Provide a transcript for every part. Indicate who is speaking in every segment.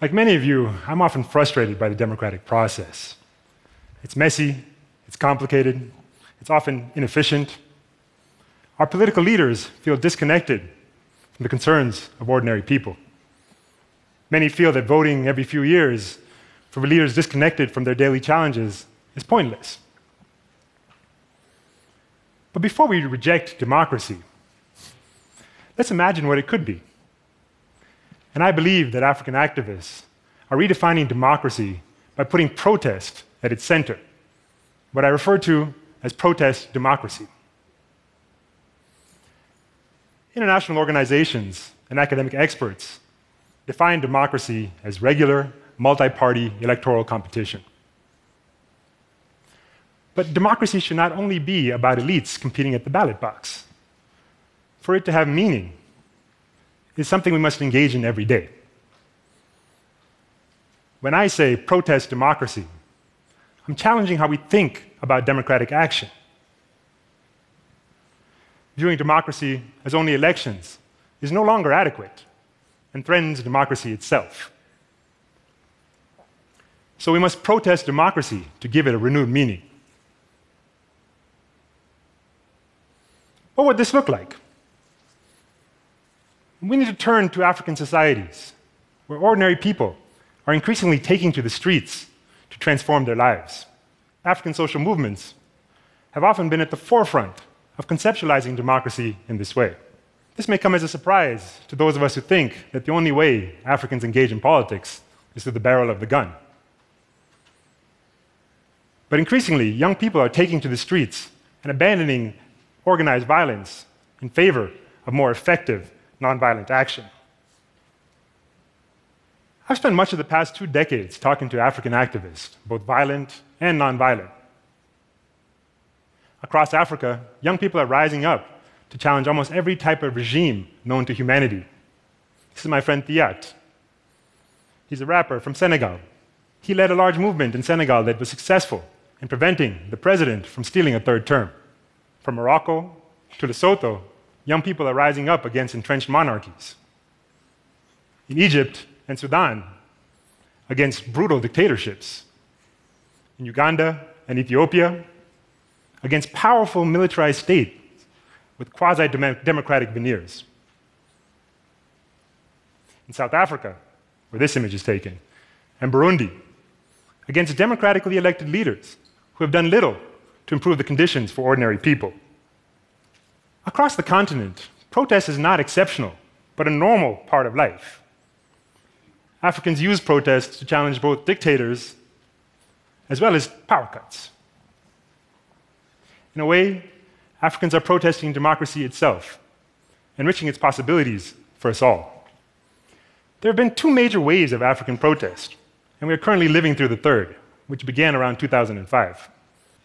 Speaker 1: Like many of you, I'm often frustrated by the democratic process. It's messy, it's complicated, it's often inefficient. Our political leaders feel disconnected from the concerns of ordinary people. Many feel that voting every few years for leaders disconnected from their daily challenges is pointless. But before we reject democracy, let's imagine what it could be. And I believe that African activists are redefining democracy by putting protest at its center, what I refer to as protest democracy. International organizations and academic experts define democracy as regular, multi party electoral competition. But democracy should not only be about elites competing at the ballot box. For it to have meaning, it's something we must engage in every day. When I say protest democracy, I'm challenging how we think about democratic action. Viewing democracy as only elections is no longer adequate and threatens democracy itself. So we must protest democracy to give it a renewed meaning. What would this look like? We need to turn to African societies where ordinary people are increasingly taking to the streets to transform their lives. African social movements have often been at the forefront of conceptualizing democracy in this way. This may come as a surprise to those of us who think that the only way Africans engage in politics is through the barrel of the gun. But increasingly, young people are taking to the streets and abandoning organized violence in favor of more effective nonviolent action. I've spent much of the past two decades talking to African activists, both violent and nonviolent. Across Africa, young people are rising up to challenge almost every type of regime known to humanity. This is my friend Thiat. He's a rapper from Senegal. He led a large movement in Senegal that was successful in preventing the president from stealing a third term. From Morocco to Lesotho, young people are rising up against entrenched monarchies. In Egypt and Sudan, against brutal dictatorships. In Uganda and Ethiopia, against powerful militarized states with quasi democratic veneers. In South Africa, where this image is taken, and Burundi, against democratically elected leaders who have done little to improve the conditions for ordinary people. Across the continent, protest is not exceptional, but a normal part of life. Africans use protests to challenge both dictators as well as power cuts. In a way, Africans are protesting democracy itself, enriching its possibilities for us all. There have been two major waves of African protest, and we are currently living through the third, which began around 2005.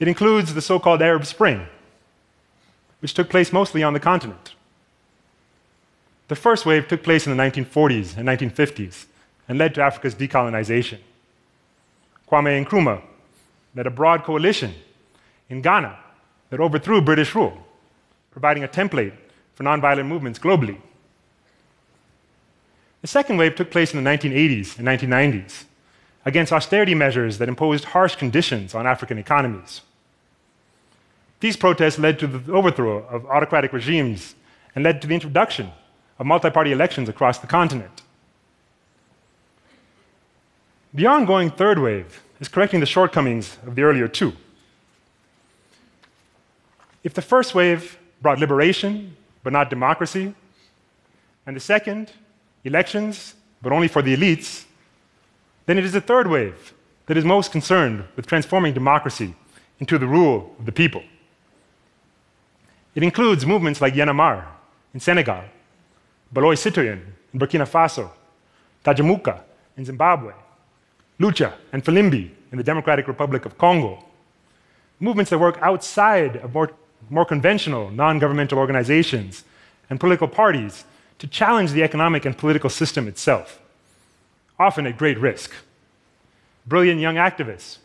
Speaker 1: It includes the so called Arab Spring, which took place mostly on the continent. The first wave took place in the 1940s and 1950s and led to Africa's decolonization. Kwame Nkrumah led a broad coalition in Ghana that overthrew British rule, providing a template for nonviolent movements globally. The second wave took place in the 1980s and 1990s against austerity measures that imposed harsh conditions on African economies. These protests led to the overthrow of autocratic regimes and led to the introduction of multi party elections across the continent. The ongoing third wave is correcting the shortcomings of the earlier two. If the first wave brought liberation, but not democracy, and the second, elections, but only for the elites, then it is the third wave that is most concerned with transforming democracy into the rule of the people. It includes movements like Y'en a marre in Senegal, Balai Citoyen in Burkina Faso, Tajamuka in Zimbabwe, Lucha and Filimbi in the Democratic Republic of Congo. Movements that work outside of more, more conventional non governmental organizations and political parties to challenge the economic and political system itself, often at great risk. Brilliant young activists,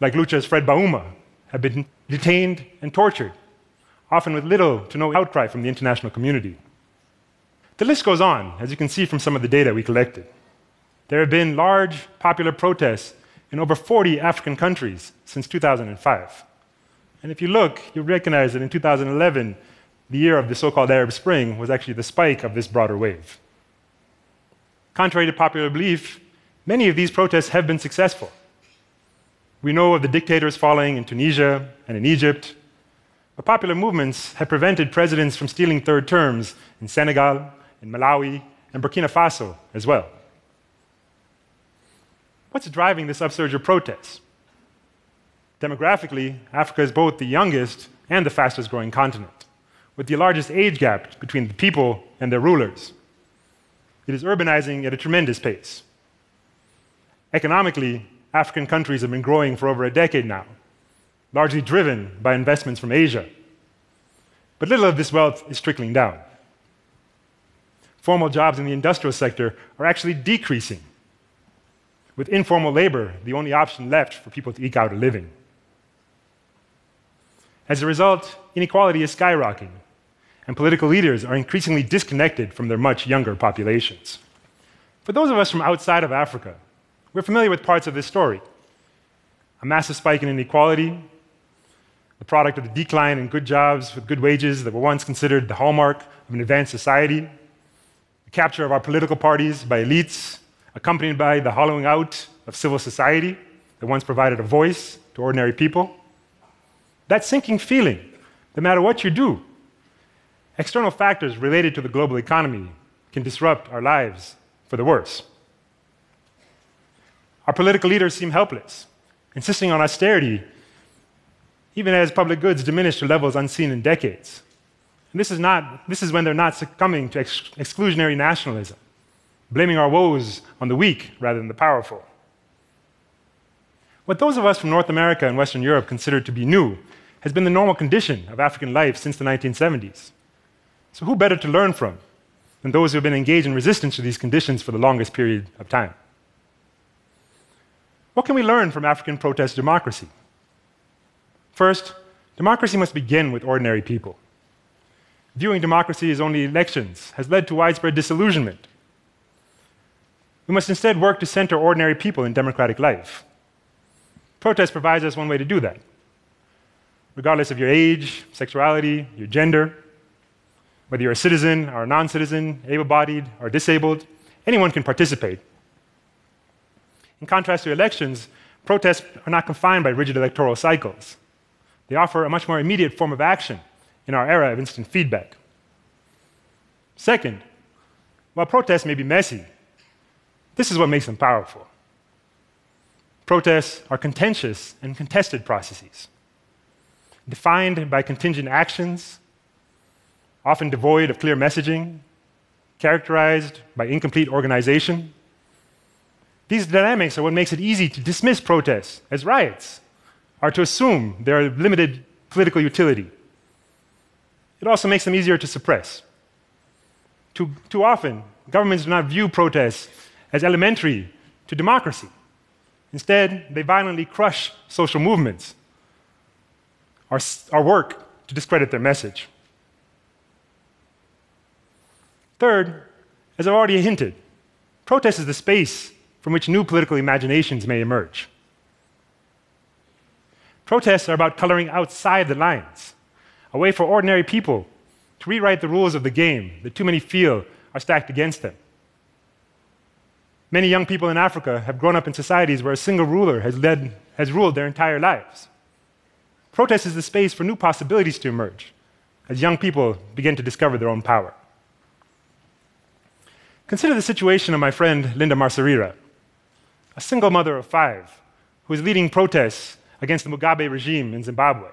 Speaker 1: like Lucha's Fred Bauma, have been detained and tortured often with little to no outcry from the international community. The list goes on, as you can see from some of the data we collected. there have been large popular protests in over 40 African countries since 2005. And if you look, you'll recognize that in 2011, the year of the so called Arab Spring, was actually the spike of this broader wave. Contrary to popular belief, many of these protests have been successful. We know of the dictators falling in Tunisia and in Egypt, but popular movements have prevented presidents from stealing third terms in Senegal, in Malawi, and Burkina Faso as well. What's driving this upsurge of protests? Demographically, Africa is both the youngest and the fastest growing continent, with the largest age gap between the people and their rulers. It is urbanizing at a tremendous pace. Economically, African countries have been growing for over a decade now, largely driven by investments from Asia. But little of this wealth is trickling down. Formal jobs in the industrial sector are actually decreasing, with informal labor the only option left for people to eke out a living. As a result, inequality is skyrocketing, and political leaders are increasingly disconnected from their much younger populations. For those of us from outside of Africa, we're familiar with parts of this story a massive spike in inequality, the product of the decline in good jobs with good wages that were once considered the hallmark of an advanced society, the capture of our political parties by elites, accompanied by the hollowing out of civil society that once provided a voice to ordinary people. That sinking feeling, no matter what you do, external factors related to the global economy can disrupt our lives for the worse. Our political leaders seem helpless, insisting on austerity, even as public goods diminish to levels unseen in decades. And this is, not, this is when they're not succumbing to ex- exclusionary nationalism, blaming our woes on the weak rather than the powerful. What those of us from North America and Western Europe consider to be new has been the normal condition of African life since the 1970s. So, who better to learn from than those who have been engaged in resistance to these conditions for the longest period of time? What can we learn from African protest democracy? First, democracy must begin with ordinary people. Viewing democracy as only elections has led to widespread disillusionment. We must instead work to center ordinary people in democratic life. Protest provides us one way to do that. Regardless of your age, sexuality, your gender, whether you're a citizen or a non citizen, able bodied or disabled, anyone can participate in contrast to elections, protests are not confined by rigid electoral cycles. They offer a much more immediate form of action in our era of instant feedback. Second, while protests may be messy, this is what makes them powerful. Protests are contentious and contested processes, defined by contingent actions, often devoid of clear messaging, characterized by incomplete organization, these dynamics are what makes it easy to dismiss protests as riots or to assume they are limited political utility. It also makes them easier to suppress. Too, too often, governments do not view protests as elementary to democracy. Instead, they violently crush social movements or, or work to discredit their message. Third, as I've already hinted, protest is the space from which new political imaginations may emerge. Protests are about coloring outside the lines, a way for ordinary people to rewrite the rules of the game that too many feel are stacked against them. Many young people in Africa have grown up in societies where a single ruler has, led, has ruled their entire lives. Protest is the space for new possibilities to emerge as young people begin to discover their own power. Consider the situation of my friend Linda Masarira a single mother of five who is leading protests against the Mugabe regime in Zimbabwe.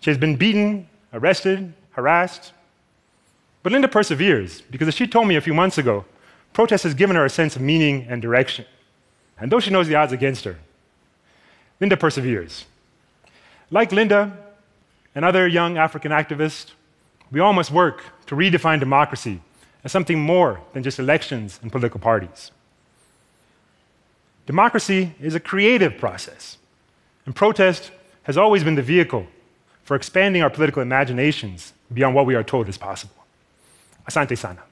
Speaker 1: She has been beaten, arrested, harassed. But Linda perseveres because, as she told me a few months ago, protest has given her a sense of meaning and direction. And though she knows the odds against her, Linda perseveres. Like Linda and other young African activists, we all must work to redefine democracy as something more than just elections and political parties. Democracy is a creative process, and protest has always been the vehicle for expanding our political imaginations beyond what we are told is possible. Asante sana.